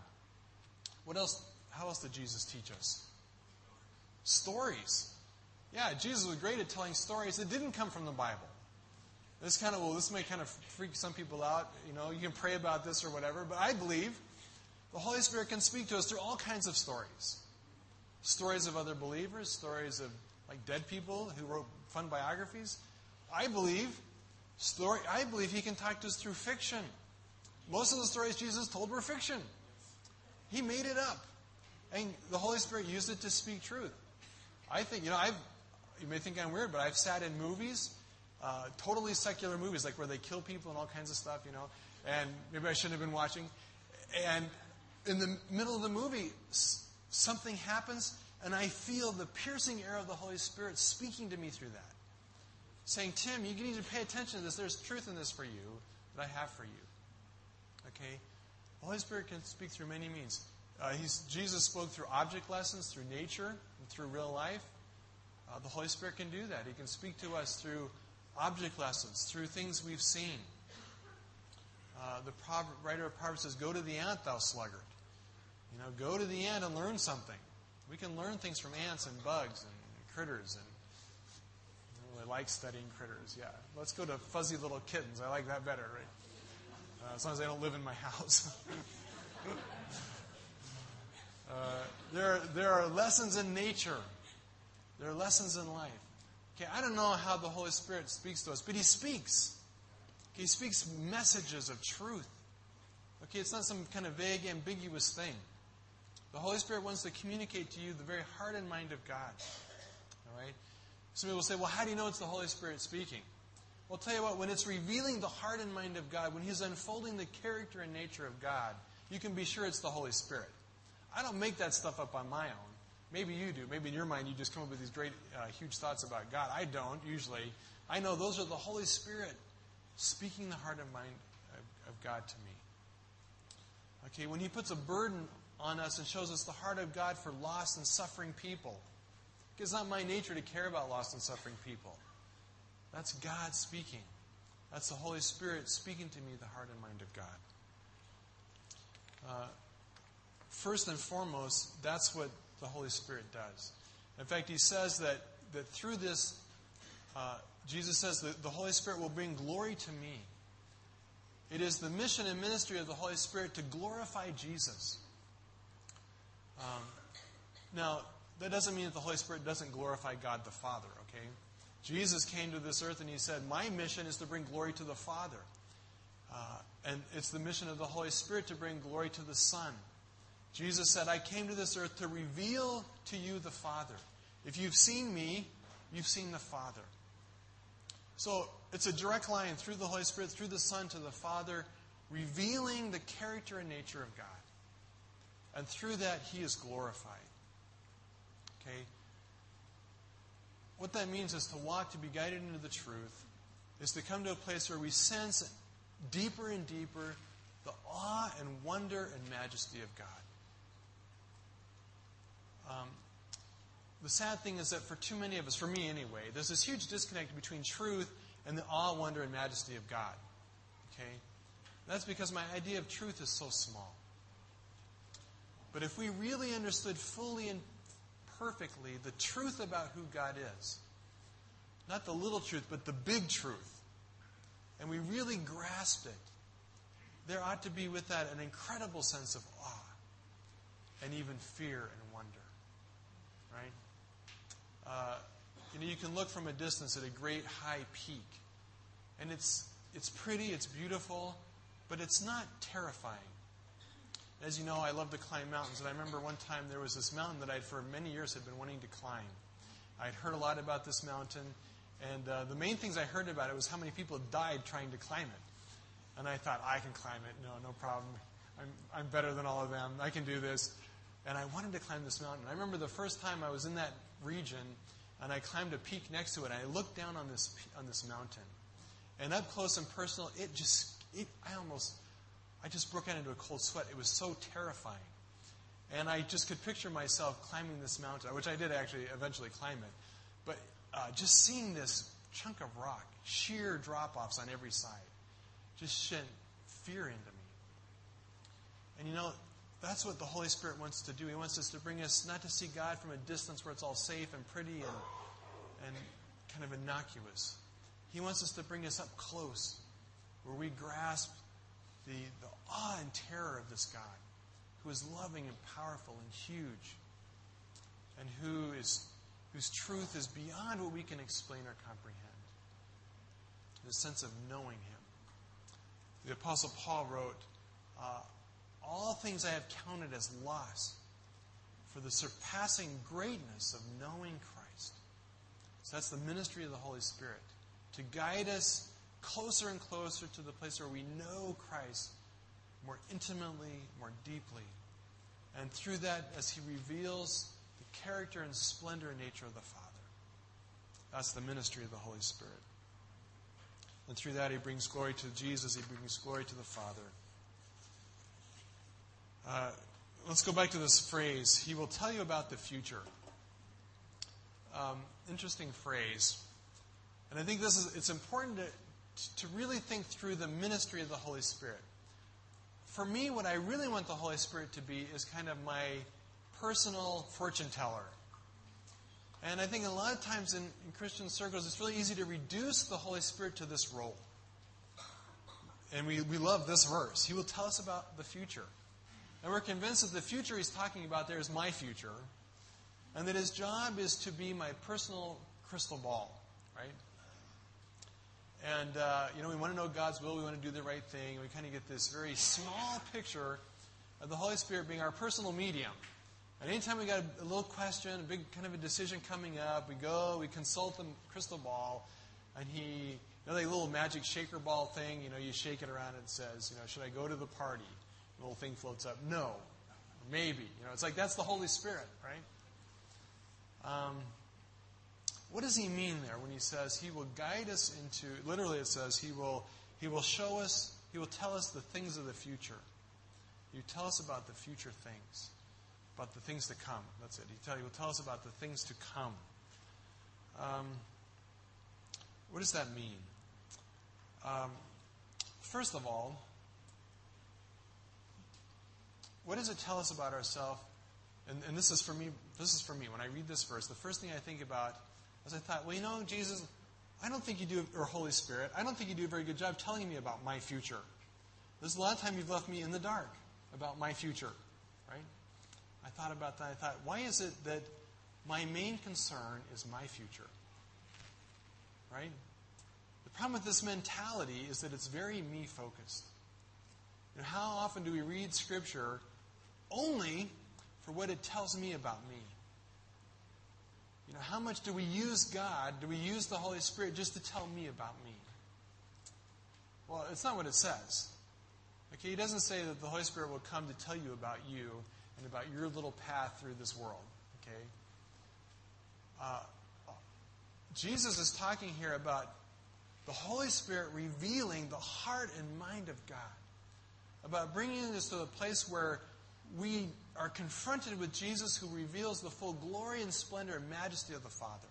What else? How else did Jesus teach us? Stories. Yeah, Jesus was great at telling stories that didn't come from the Bible. This kind of, well, this may kind of freak some people out. You know, you can pray about this or whatever, but I believe the Holy Spirit can speak to us through all kinds of stories. Stories of other believers, stories of like dead people who wrote fun biographies. I believe story. I believe he can talk to us through fiction. Most of the stories Jesus told were fiction. He made it up, and the Holy Spirit used it to speak truth. I think you know I've. You may think I'm weird, but I've sat in movies, uh, totally secular movies, like where they kill people and all kinds of stuff, you know. And maybe I shouldn't have been watching. And in the middle of the movie, something happens, and I feel the piercing air of the Holy Spirit speaking to me through that. Saying, Tim, you need to pay attention to this. There's truth in this for you that I have for you. Okay? The Holy Spirit can speak through many means. Uh, Jesus spoke through object lessons, through nature, through real life. Uh, the Holy Spirit can do that. He can speak to us through object lessons, through things we've seen. Uh, the writer of Proverbs says, Go to the ant, thou sluggard. You know, go to the ant and learn something. We can learn things from ants and bugs and critters, and I really like studying critters. Yeah, let's go to fuzzy little kittens. I like that better, right? Uh, as long as they don't live in my (laughs) house. (laughs) uh, there, there are lessons in nature. There are lessons in life. Okay, I don't know how the Holy Spirit speaks to us, but He speaks. He speaks messages of truth. Okay, it's not some kind of vague, ambiguous thing. The Holy Spirit wants to communicate to you the very heart and mind of God. All right? Some people say, well, how do you know it's the Holy Spirit speaking? Well, I'll tell you what, when it's revealing the heart and mind of God, when He's unfolding the character and nature of God, you can be sure it's the Holy Spirit. I don't make that stuff up on my own. Maybe you do. Maybe in your mind you just come up with these great, uh, huge thoughts about God. I don't, usually. I know those are the Holy Spirit speaking the heart and mind of, of God to me. Okay, when He puts a burden on us and shows us the heart of God for lost and suffering people. It's not my nature to care about lost and suffering people. That's God speaking. That's the Holy Spirit speaking to me the heart and mind of God. Uh, first and foremost, that's what the Holy Spirit does. In fact, he says that, that through this, uh, Jesus says that the Holy Spirit will bring glory to me. It is the mission and ministry of the Holy Spirit to glorify Jesus. Um, now, that doesn't mean that the Holy Spirit doesn't glorify God the Father, okay? Jesus came to this earth and he said, My mission is to bring glory to the Father. Uh, and it's the mission of the Holy Spirit to bring glory to the Son. Jesus said, I came to this earth to reveal to you the Father. If you've seen me, you've seen the Father. So it's a direct line through the Holy Spirit, through the Son to the Father, revealing the character and nature of God. And through that, He is glorified. Okay? What that means is to walk, to be guided into the truth, is to come to a place where we sense deeper and deeper the awe and wonder and majesty of God. Um, the sad thing is that for too many of us, for me anyway, there's this huge disconnect between truth and the awe, wonder, and majesty of God. Okay? That's because my idea of truth is so small. But if we really understood fully and perfectly the truth about who God is, not the little truth, but the big truth, and we really grasped it, there ought to be with that an incredible sense of awe and even fear and wonder. Right? Uh, you know, you can look from a distance at a great high peak, and it's it's pretty, it's beautiful, but it's not terrifying. As you know, I love to climb mountains, and I remember one time there was this mountain that I, for many years, had been wanting to climb. I'd heard a lot about this mountain, and uh, the main things I heard about it was how many people died trying to climb it. And I thought, I can climb it. No, no problem. I'm, I'm better than all of them. I can do this. And I wanted to climb this mountain. I remember the first time I was in that region, and I climbed a peak next to it. And I looked down on this on this mountain, and up close and personal, it just it, I almost I just broke out into a cold sweat. It was so terrifying, and I just could picture myself climbing this mountain, which I did actually eventually climb it. But uh, just seeing this chunk of rock, sheer drop offs on every side, just sent fear into me. And you know, that's what the Holy Spirit wants to do. He wants us to bring us not to see God from a distance where it's all safe and pretty and, and kind of innocuous. He wants us to bring us up close where we grasp the, the awe and terror of this God who is loving and powerful and huge and who is, whose truth is beyond what we can explain or comprehend. The sense of knowing Him. The Apostle Paul wrote, uh, all things I have counted as loss for the surpassing greatness of knowing Christ. So that's the ministry of the Holy Spirit to guide us closer and closer to the place where we know Christ more intimately, more deeply. And through that, as He reveals the character and splendor and nature of the Father. That's the ministry of the Holy Spirit. And through that, He brings glory to Jesus, He brings glory to the Father. Uh, let's go back to this phrase. He will tell you about the future. Um, interesting phrase. And I think this is it's important to, to really think through the ministry of the Holy Spirit. For me, what I really want the Holy Spirit to be is kind of my personal fortune teller. And I think a lot of times in, in Christian circles, it's really easy to reduce the Holy Spirit to this role. And we, we love this verse. He will tell us about the future. And we're convinced that the future he's talking about there is my future, and that his job is to be my personal crystal ball? And, uh, you know, we want to know God's will, we want to do the right thing, and we kind of get this very small picture of the Holy Spirit being our personal medium. And anytime we got a, little question, a big kind of a decision coming up, we go, we consult the crystal ball, and he, you know, little magic shaker ball thing, you know, you shake it around and it says, you know, should I go to the party? The little thing floats up. No. Maybe. You know, it's like that's the Holy Spirit, right? Um, what does he mean there when he says he will guide us into literally it says he will he will show us he will tell us the things of the future. You tell us about the future things, about the things to come. That's it. He, tell, he will tell us about the things to come. Um, what does that mean? Um, first of all, what does it tell us about ourselves? And, and this is for me. This is for me. When I read this verse, the first thing I think about is I thought, well, you know, Jesus, I don't think you do, or Holy Spirit, I don't think you do a very good job telling me about my future. There's a lot of time you've left me in the dark about my future, right? I thought about that. I thought, why is it that my main concern is my future? Right? The problem with this mentality is that it's very me focused. You know, how often do we read Scripture only for what it tells me about me? You know, how much do we use God, do we use the Holy Spirit just to tell me about me? Well, it's not what it says. Okay, he doesn't say that the Holy Spirit will come to tell you about you and about your little path through this world. Okay? Uh, Jesus is talking here about the Holy Spirit revealing the heart and mind of God, about bringing us to a place where we are confronted with Jesus who reveals the full glory and splendor and majesty of the Father.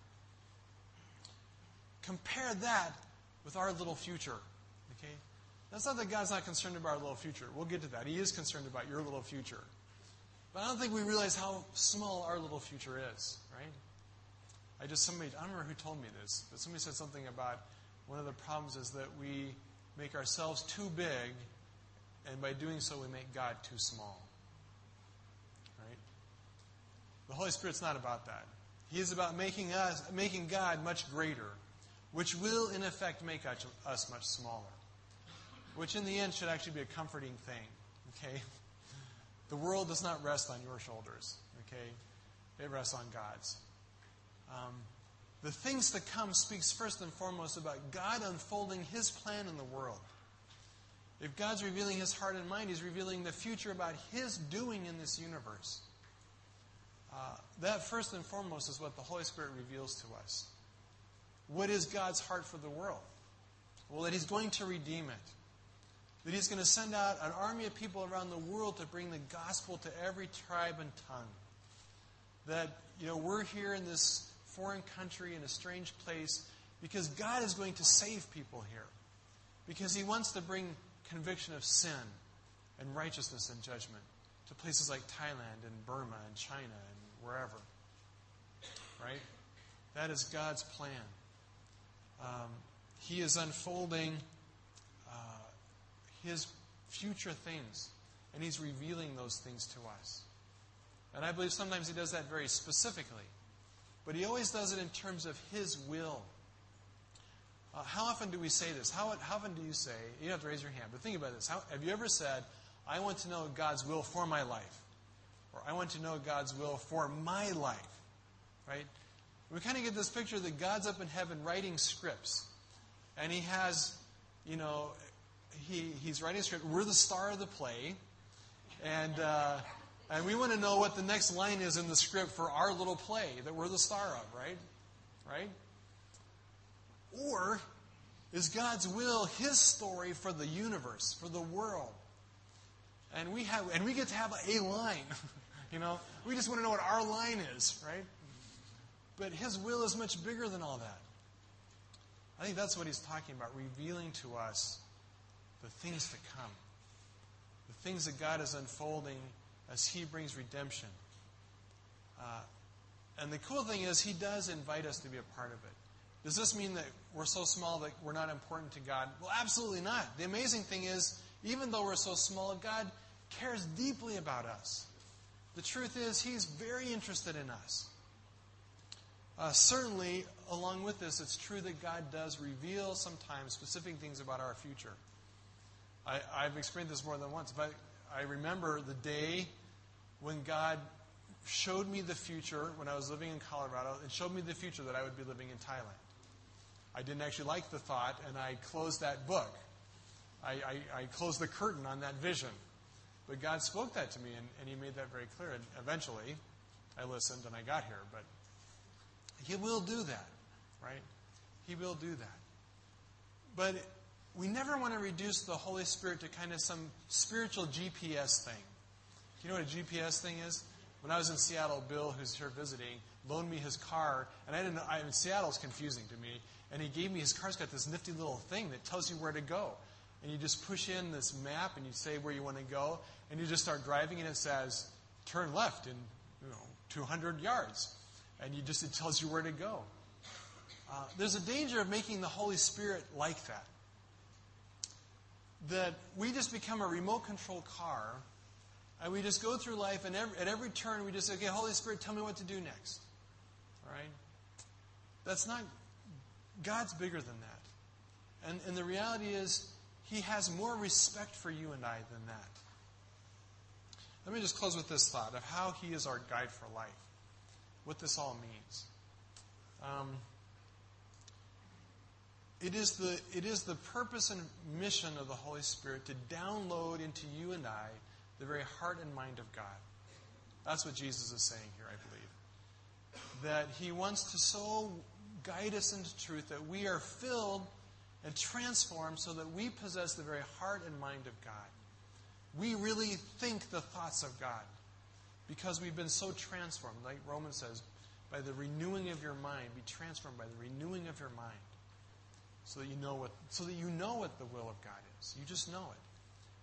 Compare that with our little future. Okay? That's not that God's not concerned about our little future. We'll get to that. He is concerned about your little future. But I don't think we realize how small our little future is, right? I just somebody I don't remember who told me this, but somebody said something about one of the problems is that we make ourselves too big, and by doing so we make God too small. Right? The Holy Spirit's not about that. He is about making us making God much greater, which will in effect make us much smaller. Which in the end should actually be a comforting thing. Okay? The world does not rest on your shoulders, okay? It rests on God's. Um, the things to come speaks first and foremost about God unfolding His plan in the world. If God's revealing His heart and mind, He's revealing the future about His doing in this universe. Uh, that first and foremost is what the Holy Spirit reveals to us. What is God's heart for the world? Well, that He's going to redeem it that he's going to send out an army of people around the world to bring the gospel to every tribe and tongue. That, you know, we're here in this foreign country in a strange place because God is going to save people here. Because he wants to bring conviction of sin and righteousness and judgment to places like Thailand and Burma and China wherever. Right? That is God's plan. Um, he is unfolding his future things, and He's revealing those things to us. And I believe sometimes He does that very specifically, but He always does it in terms of His will. Uh, how often do we say this? How, how, often do you say, you don't have to raise your hand, but think about this. How, have you ever said, I want to know God's will for my life? Or I want to know God's will for my life? Right? We kind of get this picture that God's up in heaven writing scripts. And he has, you know, he, he's writing a script. We're the star of the play. And, uh, and we want to know what the next line is in the script for our little play that we're the star of, right? Right? Or is God's will his story for the universe, for the world? And we have and we get to have a line. (laughs) you know, we just want to know what our line is, right? But his will is much bigger than all that. I think that's what he's talking about, revealing to us the things to come, the things that God is unfolding as He brings redemption. Uh, and the cool thing is, He does invite us to be a part of it. Does this mean that we're so small that we're not important to God? Well, absolutely not. The amazing thing is, even though we're so small, God cares deeply about us. The truth is, He's very interested in us. Uh, certainly, along with this, it's true that God does reveal sometimes specific things about our future. I, have experienced this more than once, but I remember the day when God showed me the future when I was living in Colorado and showed me the future that I would be living in Thailand. I didn't actually like the thought, and I closed that book. I, I, I closed the curtain on that vision. But God spoke that to me, and, and He made that very clear. And eventually, I listened and I got here. But He will do that, right? He will do that. But we never want to reduce the Holy Spirit to kind of some spiritual GPS thing. You know what a GPS thing is? When I was in Seattle, Bill, who's here visiting, loaned me his car, and I didn't know. I mean, Seattle's confusing to me, and he gave me his car's got this nifty little thing that tells you where to go, and you just push in this map and you say where you want to go, and you just start driving, and it says turn left in you know 200 yards, and you just it tells you where to go. Uh, there's a danger of making the Holy Spirit like that. That we just become a remote control car and we just go through life and every, at every turn we just say, okay, Holy Spirit, tell me what to do next. All right? That's not, God's bigger than that. And, and the reality is, He has more respect for you and I than that. Let me just close with this thought of how He is our guide for life, what this all means. Um, it is, the, it is the purpose and mission of the Holy Spirit to download into you and I the very heart and mind of God. That's what Jesus is saying here, I believe. That He wants to so guide us into truth that we are filled and transformed so that we possess the very heart and mind of God. We really think the thoughts of God because we've been so transformed. Like Romans says, by the renewing of your mind, be transformed by the renewing of your mind so that you know what so that you know what the will of God is. You just know it.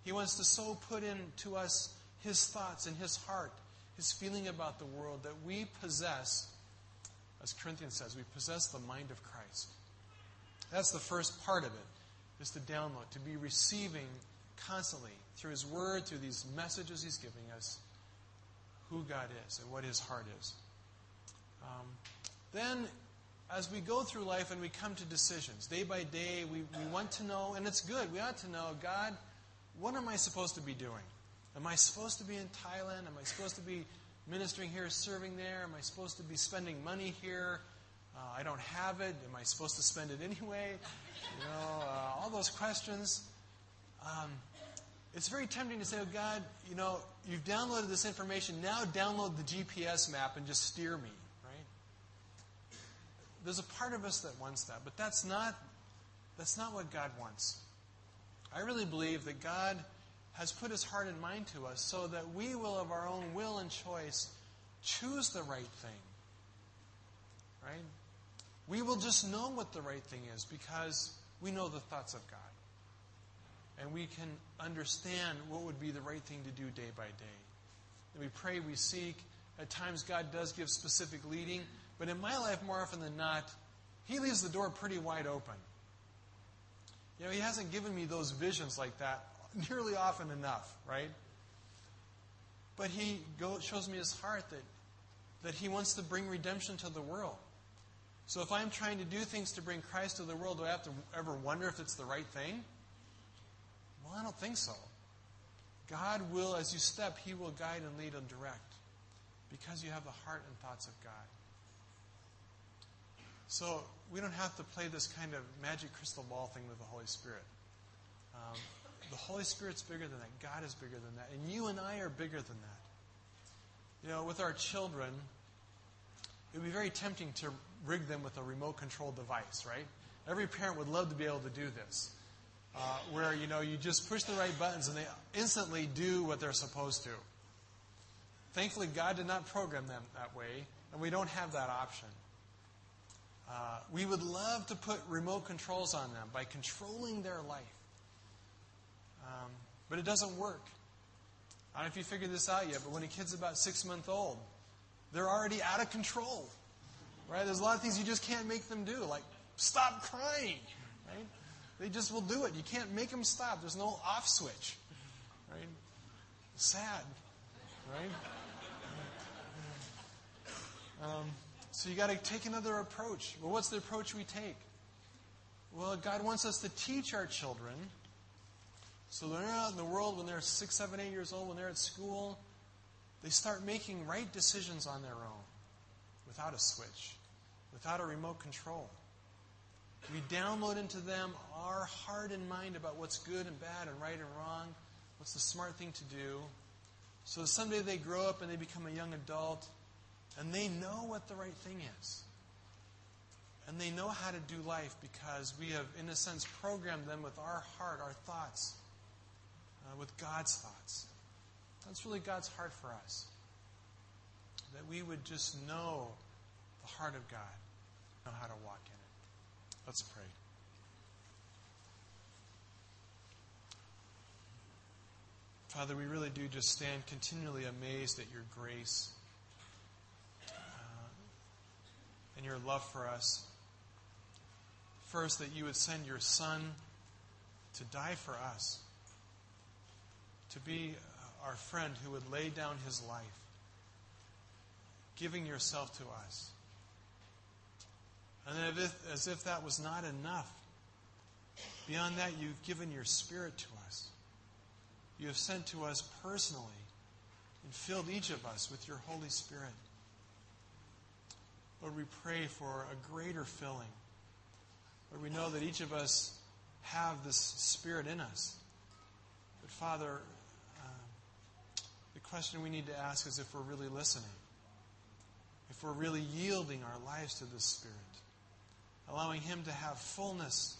He wants to so put into us his thoughts and his heart, his feeling about the world that we possess as Corinthians says, we possess the mind of Christ. That's the first part of it, is to download, to be receiving constantly through his word, through these messages he's giving us, who God is and what his heart is. Um, then as we go through life and we come to decisions, day by day, we, we want to know, and it's good, we ought to know, God, what am I supposed to be doing? Am I supposed to be in Thailand? Am I supposed to be ministering here, serving there? Am I supposed to be spending money here? Uh, I don't have it. Am I supposed to spend it anyway? You know, uh, all those questions. Um, it's very tempting to say, oh, God, you know, you've downloaded this information. Now download the GPS map and just steer me right? there's a part of us that wants that, but that's not, that's not what God wants. I really believe that God has put his heart and mind to us so that we will, of our own will and choice, choose the right thing. Right? We will just know what the right thing is because we know the thoughts of God. And we can understand what would be the right thing to do day by day. And we pray, we seek. At times, God does give specific leading. But in my life, more often than not, he leaves the door pretty wide open. You know, he hasn't given me those visions like that (laughs) nearly often enough, right? But he shows me his heart that, that he wants to bring redemption to the world. So if I'm trying to do things to bring Christ to the world, do I have to ever wonder if it's the right thing? Well, I don't think so. God will, as you step, He will guide and lead and direct because you have the heart and thoughts of God. So we don't have to play this kind of magic crystal ball thing with the Holy Spirit. Um, the Holy Spirit's bigger than that. God is bigger than that. And you and I are bigger than that. You know, with our children, it would be very tempting to rig them with a remote control device, right? Every parent would love to be able to do this. Uh, where, you know, you just push the right buttons and they instantly do what they're supposed to. Thankfully, God did not program them that way, and we don't have that option. Uh, we would love to put remote controls on them by controlling their life. Um, but it doesn't work. I don't know if you figured this out yet, but when a kid's about six months old, they're already out of control. Right? There's a lot of things you just can't make them do, like stop crying. Right? They just will do it. You can't make them stop. There's no off switch. Right? Sad. Right? Um, so you got to take another approach. Well, what's the approach we take? Well, God wants us to teach our children so they're out in the world, when they're six, seven, eight years old, when they're at school, they start making right decisions on their own without a switch, without a remote control. We download into them our heart and mind about what's good and bad and right and wrong, what's the smart thing to do. So someday they grow up and they become a young adult and they know what the right thing is. And they know how to do life because we have, in a sense, programmed them with our heart, our thoughts, uh, with God's thoughts. That's really God's heart for us. That we would just know the heart of God, know how to walk in it. Let's pray. Father, we really do just stand continually amazed at your grace uh, and your love for us. First, that you would send your Son to die for us, to be uh, our friend who would lay down his life, giving yourself to us. And as if that was not enough, beyond that, you've given your Spirit to us. You have sent to us personally and filled each of us with your Holy Spirit. Lord, we pray for a greater filling. Lord, we know that each of us have this Spirit in us. But Father, uh, the question we need to ask is if we're really listening, if we're really yielding our lives to this Spirit, allowing Him to have fullness,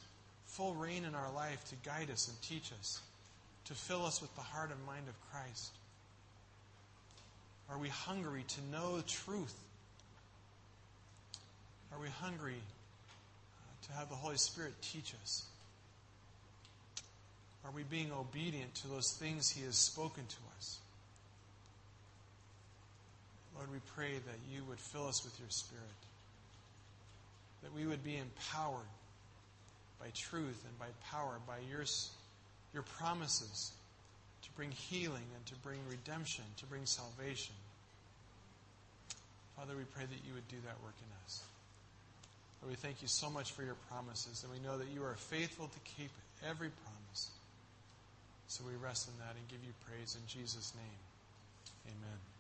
full reign in our life to guide us and teach us, to fill us with the heart and mind of Christ. Are we hungry to know truth? Are we hungry uh, to have the Holy Spirit teach us? Are we being obedient to those things He has spoken to us? Lord, we pray that you would fill us with your Spirit, that we would be empowered by truth and by power, by your, your promises to bring healing and to bring redemption, to bring salvation. Father, we pray that you would do that work in us. Lord, we thank you so much for your promises, and we know that you are faithful to keep every promise. So we rest in that and give you praise in Jesus' name. Amen.